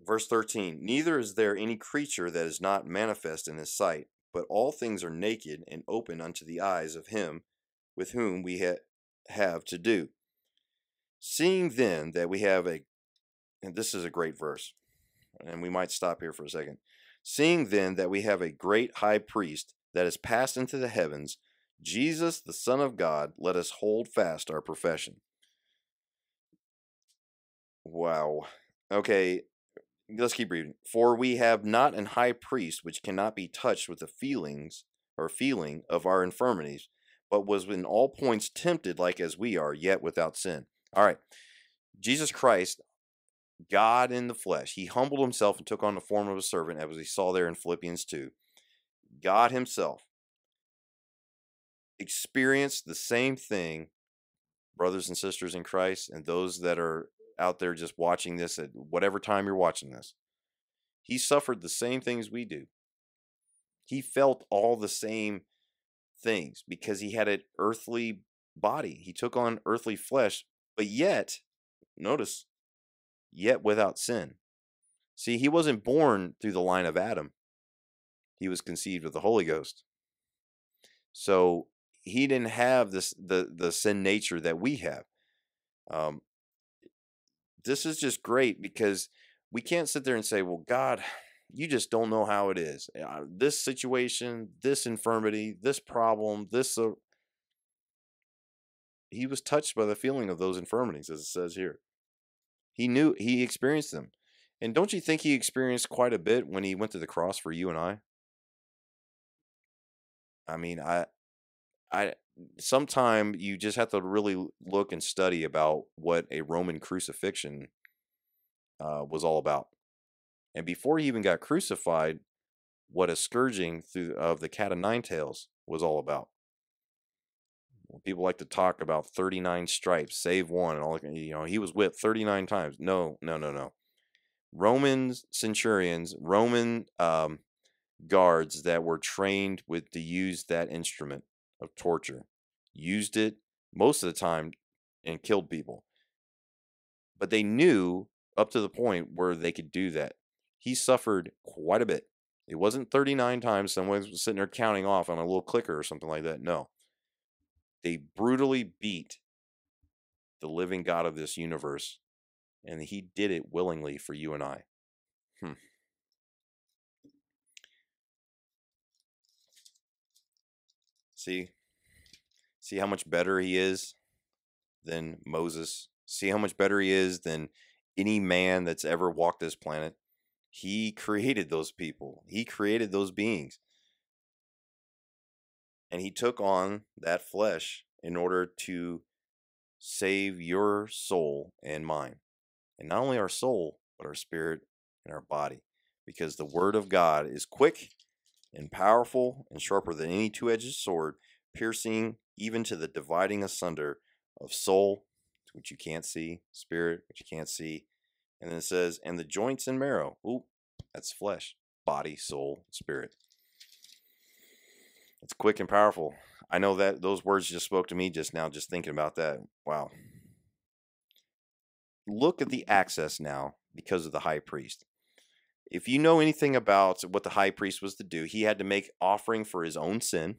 A: Verse 13 Neither is there any creature that is not manifest in his sight, but all things are naked and open unto the eyes of him with whom we ha- have to do. Seeing then that we have a, and this is a great verse, and we might stop here for a second. Seeing then that we have a great high priest that is passed into the heavens, Jesus, the Son of God, let us hold fast our profession. Wow. Okay, let's keep reading. For we have not an high priest which cannot be touched with the feelings or feeling of our infirmities, but was in all points tempted like as we are, yet without sin. All right. Jesus Christ God in the flesh. He humbled himself and took on the form of a servant, as we saw there in Philippians 2. God himself experienced the same thing, brothers and sisters in Christ, and those that are out there just watching this at whatever time you're watching this. He suffered the same things we do. He felt all the same things because he had an earthly body. He took on earthly flesh, but yet, notice, yet without sin. See, he wasn't born through the line of Adam. He was conceived with the Holy Ghost. So he didn't have this the the sin nature that we have. Um, this is just great because we can't sit there and say, "Well, God, you just don't know how it is. Uh, this situation, this infirmity, this problem, this." Uh, he was touched by the feeling of those infirmities, as it says here. He knew he experienced them. And don't you think he experienced quite a bit when he went to the cross for you and I? I mean, I I sometime you just have to really look and study about what a Roman crucifixion uh, was all about. And before he even got crucified, what a scourging through of the cat of nine tails was all about people like to talk about 39 stripes, save one, and all. You know, he was whipped 39 times. No, no, no, no. Roman centurions, Roman um, guards that were trained with to use that instrument of torture, used it most of the time and killed people. But they knew up to the point where they could do that. he suffered quite a bit. It wasn't 39 times someone was sitting there counting off on a little clicker or something like that. No. They brutally beat the living God of this universe, and he did it willingly for you and I. Hmm. See? See how much better he is than Moses? See how much better he is than any man that's ever walked this planet? He created those people, he created those beings. And he took on that flesh in order to save your soul and mine. And not only our soul, but our spirit and our body. Because the word of God is quick and powerful and sharper than any two edged sword, piercing even to the dividing asunder of soul, which you can't see, spirit, which you can't see. And then it says, and the joints and marrow. Ooh, that's flesh, body, soul, spirit. It's quick and powerful. I know that those words just spoke to me just now, just thinking about that. Wow. Look at the access now because of the high priest. If you know anything about what the high priest was to do, he had to make offering for his own sin.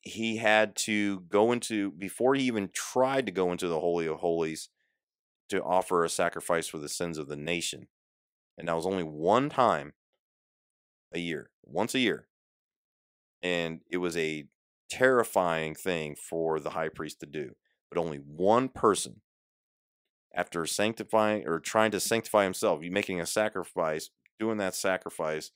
A: He had to go into, before he even tried to go into the Holy of Holies, to offer a sacrifice for the sins of the nation. And that was only one time a year, once a year. And it was a terrifying thing for the high priest to do. But only one person, after sanctifying or trying to sanctify himself, making a sacrifice, doing that sacrifice,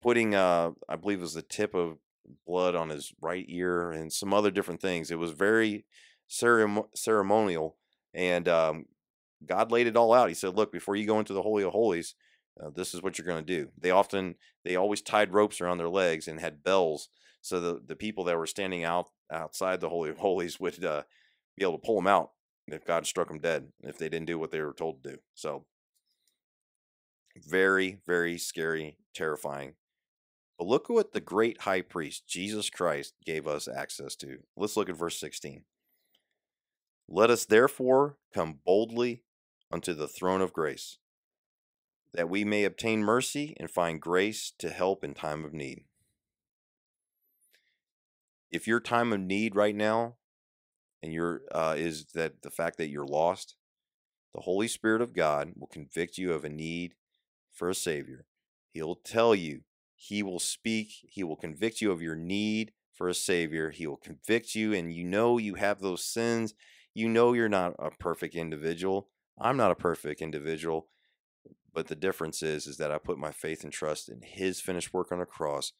A: putting, uh, I believe it was the tip of blood on his right ear and some other different things. It was very ceremonial. And um, God laid it all out. He said, "Look, before you go into the holy of holies, uh, this is what you're going to do." They often they always tied ropes around their legs and had bells, so the the people that were standing out outside the holy of holies would uh, be able to pull them out if God struck them dead if they didn't do what they were told to do. So very very scary, terrifying. But look at what the great high priest Jesus Christ gave us access to. Let's look at verse 16. Let us therefore come boldly unto the throne of grace, that we may obtain mercy and find grace to help in time of need. If your time of need right now and your uh, is that the fact that you're lost, the Holy Spirit of God will convict you of a need for a Savior. He'll tell you, He will speak, He will convict you of your need for a Savior. He will convict you, and you know you have those sins. You know you're not a perfect individual. I'm not a perfect individual, but the difference is is that I put my faith and trust in his finished work on the cross.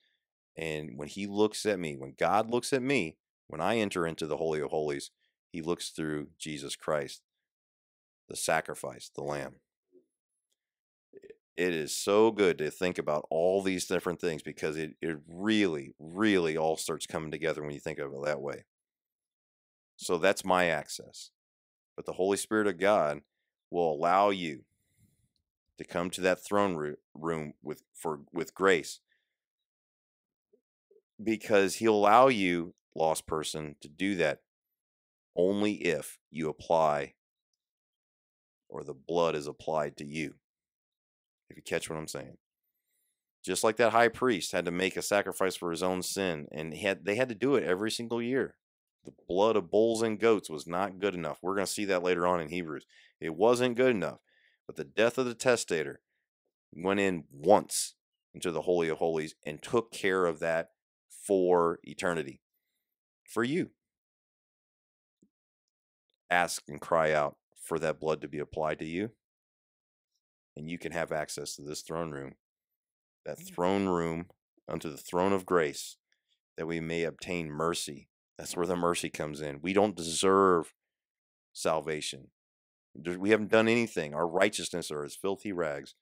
A: And when he looks at me, when God looks at me, when I enter into the holy of holies, he looks through Jesus Christ, the sacrifice, the lamb. It is so good to think about all these different things because it, it really, really all starts coming together when you think of it that way. So that's my access. But the Holy Spirit of God will allow you to come to that throne room with for with grace because he'll allow you lost person to do that only if you apply or the blood is applied to you if you catch what i'm saying just like that high priest had to make a sacrifice for his own sin and he had they had to do it every single year the blood of bulls and goats was not good enough. We're going to see that later on in Hebrews. It wasn't good enough. But the death of the testator went in once into the Holy of Holies and took care of that for eternity. For you. Ask and cry out for that blood to be applied to you. And you can have access to this throne room. That mm. throne room unto the throne of grace that we may obtain mercy that's where the mercy comes in. We don't deserve salvation. We haven't done anything. Our righteousness are as filthy rags.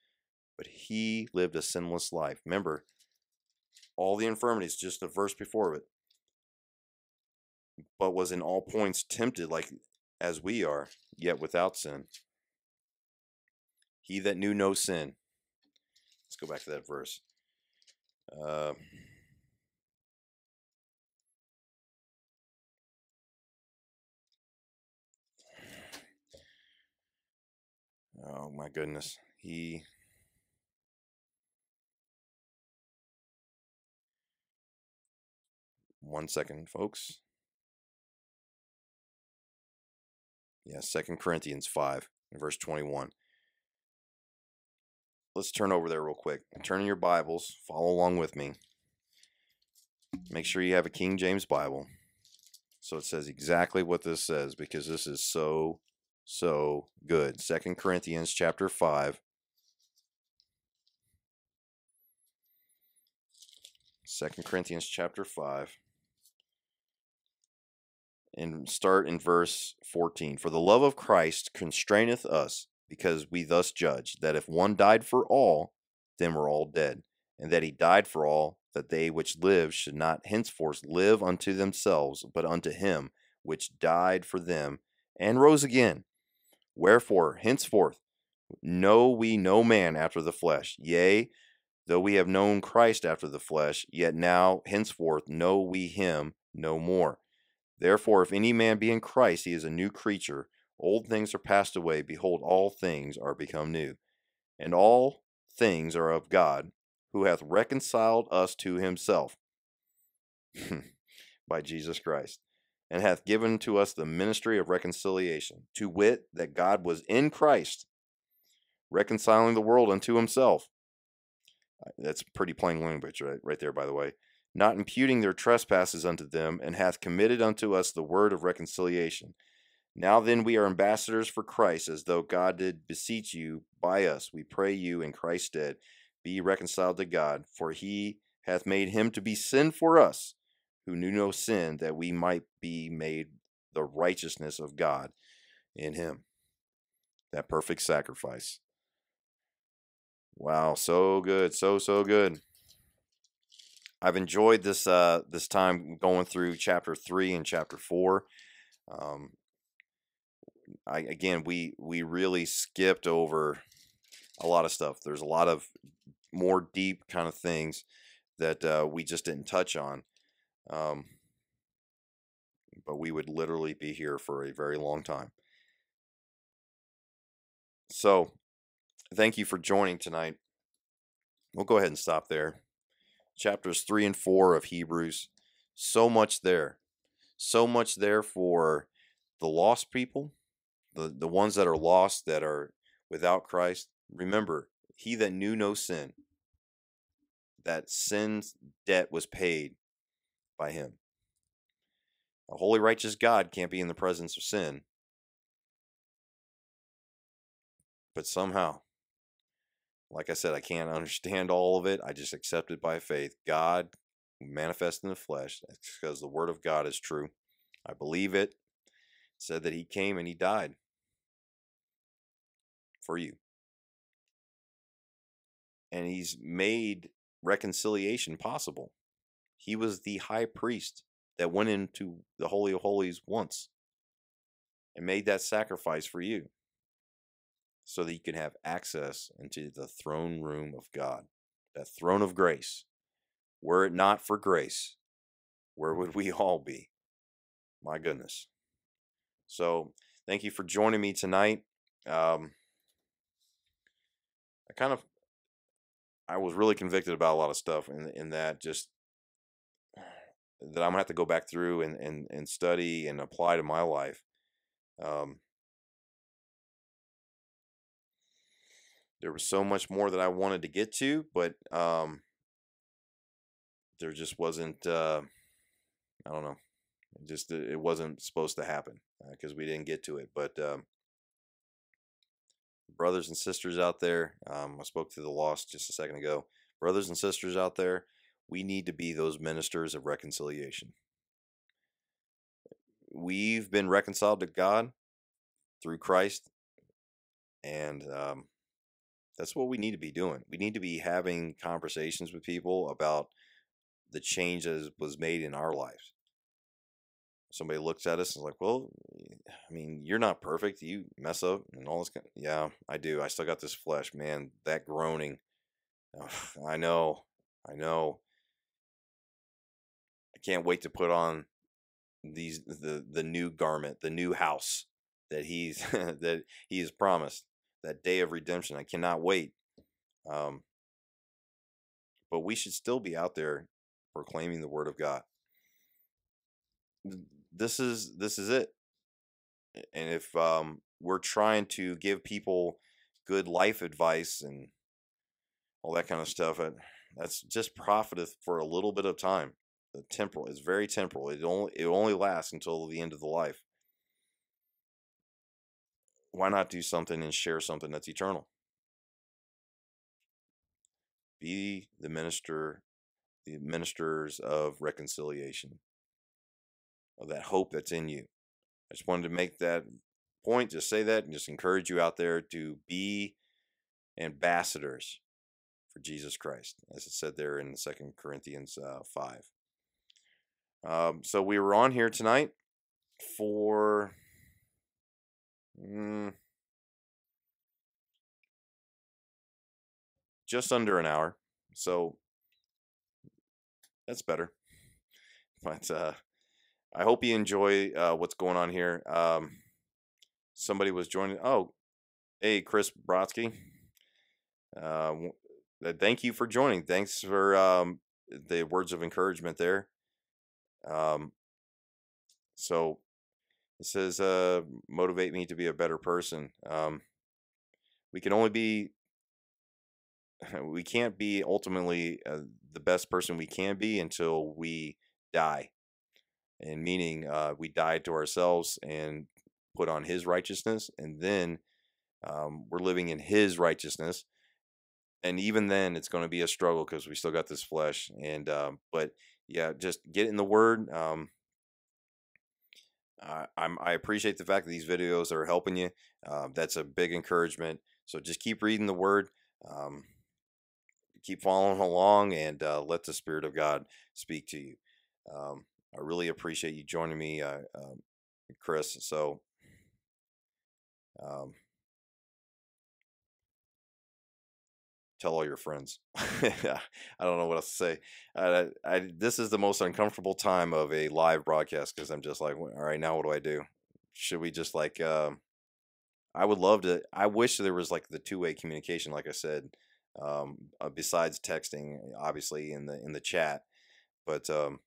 A: But he lived a sinless life. Remember, all the infirmities, just the verse before it. But was in all points tempted like as we are, yet without sin. He that knew no sin. Let's go back to that verse. Uh, Oh my goodness. He One second, folks. Yeah, Second Corinthians 5, verse 21. Let's turn over there real quick. Turn in your Bibles. Follow along with me. Make sure you have a King James Bible. So it says exactly what this says because this is so so good. Second Corinthians chapter 5. Second Corinthians chapter 5 and start in verse 14. For the love of Christ constraineth us, because we thus judge that if one died for all, then we're all dead, and that he died for all, that they which live should not henceforth live unto themselves, but unto him which died for them and rose again. Wherefore, henceforth, know we no man after the flesh. Yea, though we have known Christ after the flesh, yet now henceforth know we him no more. Therefore, if any man be in Christ, he is a new creature. Old things are passed away. Behold, all things are become new. And all things are of God, who hath reconciled us to himself by Jesus Christ, and hath given to us the ministry of reconciliation, to wit, that God was in Christ, reconciling the world unto himself. Uh, that's pretty plain language, right, right there, by the way not imputing their trespasses unto them, and hath committed unto us the word of reconciliation. Now then, we are ambassadors for Christ, as though God did beseech you by us. We pray you in Christ's stead, be reconciled to God, for he hath made him to be sin for us, who knew no sin, that we might be made the righteousness of God in him. That perfect sacrifice. Wow, so good, so, so good. I've enjoyed this uh, this time going through chapter three and chapter four. Um, I again we we really skipped over a lot of stuff. There's a lot of more deep kind of things that uh, we just didn't touch on. Um, but we would literally be here for a very long time. So, thank you for joining tonight. We'll go ahead and stop there chapters 3 and 4 of Hebrews. So much there. So much there for the lost people, the, the ones that are lost, that are without Christ. Remember, he that knew no sin, that sin's debt was paid by him. A holy, righteous God can't be in the presence of sin. But somehow, like I said, I can't understand all of it. I just accept it by faith. God manifest in the flesh. Because the word of God is true. I believe it. it. Said that he came and he died for you. And he's made reconciliation possible. He was the high priest that went into the Holy of Holies once and made that sacrifice for you so that you can have access into the throne room of God, that throne of grace. Were it not for grace, where would we all be? My goodness. So, thank you for joining me tonight. Um, I kind of, I was really convicted about a lot of stuff in in that just that I'm gonna have to go back through and and and study and apply to my life. Um, there was so much more that I wanted to get to, but um, there just wasn't. Uh, I don't know. It just it wasn't supposed to happen because uh, we didn't get to it. But um, brothers and sisters out there, um, I spoke to the lost just a second ago. Brothers and sisters out there, we need to be those ministers of reconciliation. We've been reconciled to God through Christ, and um, that's what we need to be doing. We need to be having conversations with people about the change that was made in our lives. Somebody looks at us and is like, "Well, I mean, you're not perfect. You mess up and all this." Kind of, yeah, I do. I still got this flesh, man. That groaning. I know. I know. I can't wait to put on these the the new garment, the new house that he's that he has promised that day of redemption. I cannot wait. Um, but we should still be out there proclaiming the word of God. this is this is it. And if um, we're trying to give people good life advice and all that kind of stuff, that's just profiteth for a little bit of time. The temporal is very temporal. It only it only lasts until the end of the life. Why not do something and share something that's eternal? Be the minister, the ministers of reconciliation, of that hope that's in you. I just wanted to make that point, just say that, and just encourage you out there to be ambassadors for Jesus Christ, as it said there in Second Corinthians uh, 5. Um, so we were on here tonight for mm, just under an hour. So that's better. But uh, I hope you enjoy uh, what's going on here. Um, somebody was joining. Oh, hey, Chris Brodsky. Uh, thank you for joining. Thanks for um, the words of encouragement there. Um, so it says, uh, motivate me to be a better person. Um, we can only be, we can't be ultimately uh, the best person we can be until we die. And meaning uh, we die to ourselves and put on his righteousness. And then um, we're living in his righteousness and even then it's going to be a struggle because we still got this flesh and um, but yeah just get in the word um, I, I'm, I appreciate the fact that these videos are helping you uh, that's a big encouragement so just keep reading the word um, keep following along and uh, let the spirit of god speak to you um, i really appreciate you joining me uh, chris so um, tell all your friends. I don't know what else to say. I, I, this is the most uncomfortable time of a live broadcast because I'm just like, all right, now what do I do? Should we just like? Uh, I would love to. I wish there was like the two way communication, like I said, um, uh, besides texting, obviously in the in the chat. But um,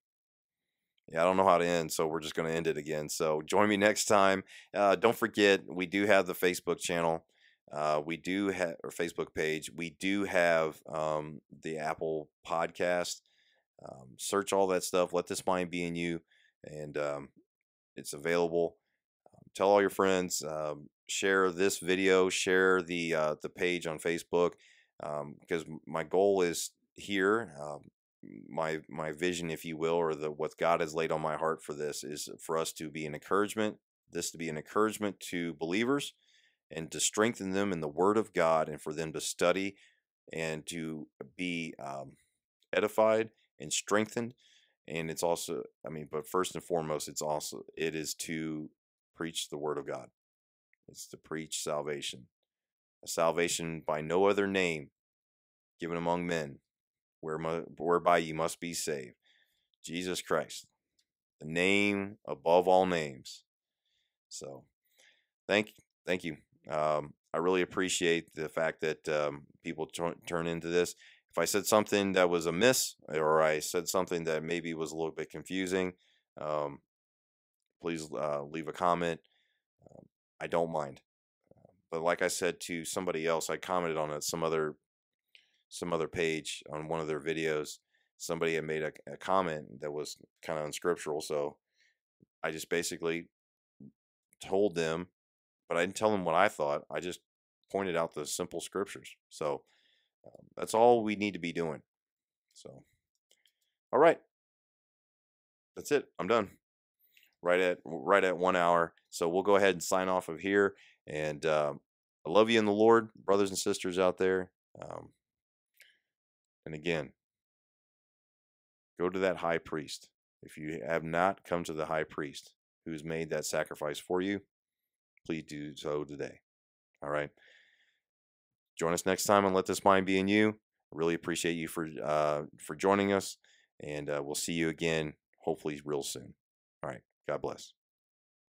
A: yeah, I don't know how to end, so we're just going to end it again. So join me next time. Uh, don't forget, we do have the Facebook channel. Uh, we do have our Facebook page. We do have um, the Apple podcast. Um, search all that stuff. Let this mind be in you, and um, it's available. Um, tell all your friends. Um, share this video. Share the uh, the page on Facebook because um, my goal is here. my my vision, if you will, or the what God has laid on my heart for this is for us to be an encouragement. This to be an encouragement to believers and to strengthen them in the Word of God and for them to study and to be um, edified and strengthened. And it's also, I mean, but first and foremost, it's also, it is to preach the Word of God. It's to preach salvation. A salvation by no other name given among men, whereby you must be saved. Jesus Christ, the name above all names. So, thank, thank you. Um, I really appreciate the fact that um, people t- turn into this. If I said something that was amiss, or I said something that maybe was a little bit confusing, um, please uh, leave a comment. Um, I don't mind. But like I said to somebody else, I commented on it, some other some other page on one of their videos. Somebody had made a, a comment that was kind of unscriptural, so I just basically told them but I didn't tell them what I thought. I just pointed out the simple scriptures. So um, that's all we need to be doing. So, all right, that's it. I'm done. Right at right at one hour. So we'll go ahead and sign off of here. And uh, I love you in the Lord, brothers and sisters out there. Um, and again, go to that high priest. If you have not come to the high priest who's made that sacrifice for you, please do so today. All right. Join us next time and let this mind be in you. I really appreciate you for uh, for joining us, and uh, we'll see you again hopefully real soon. All right. God bless.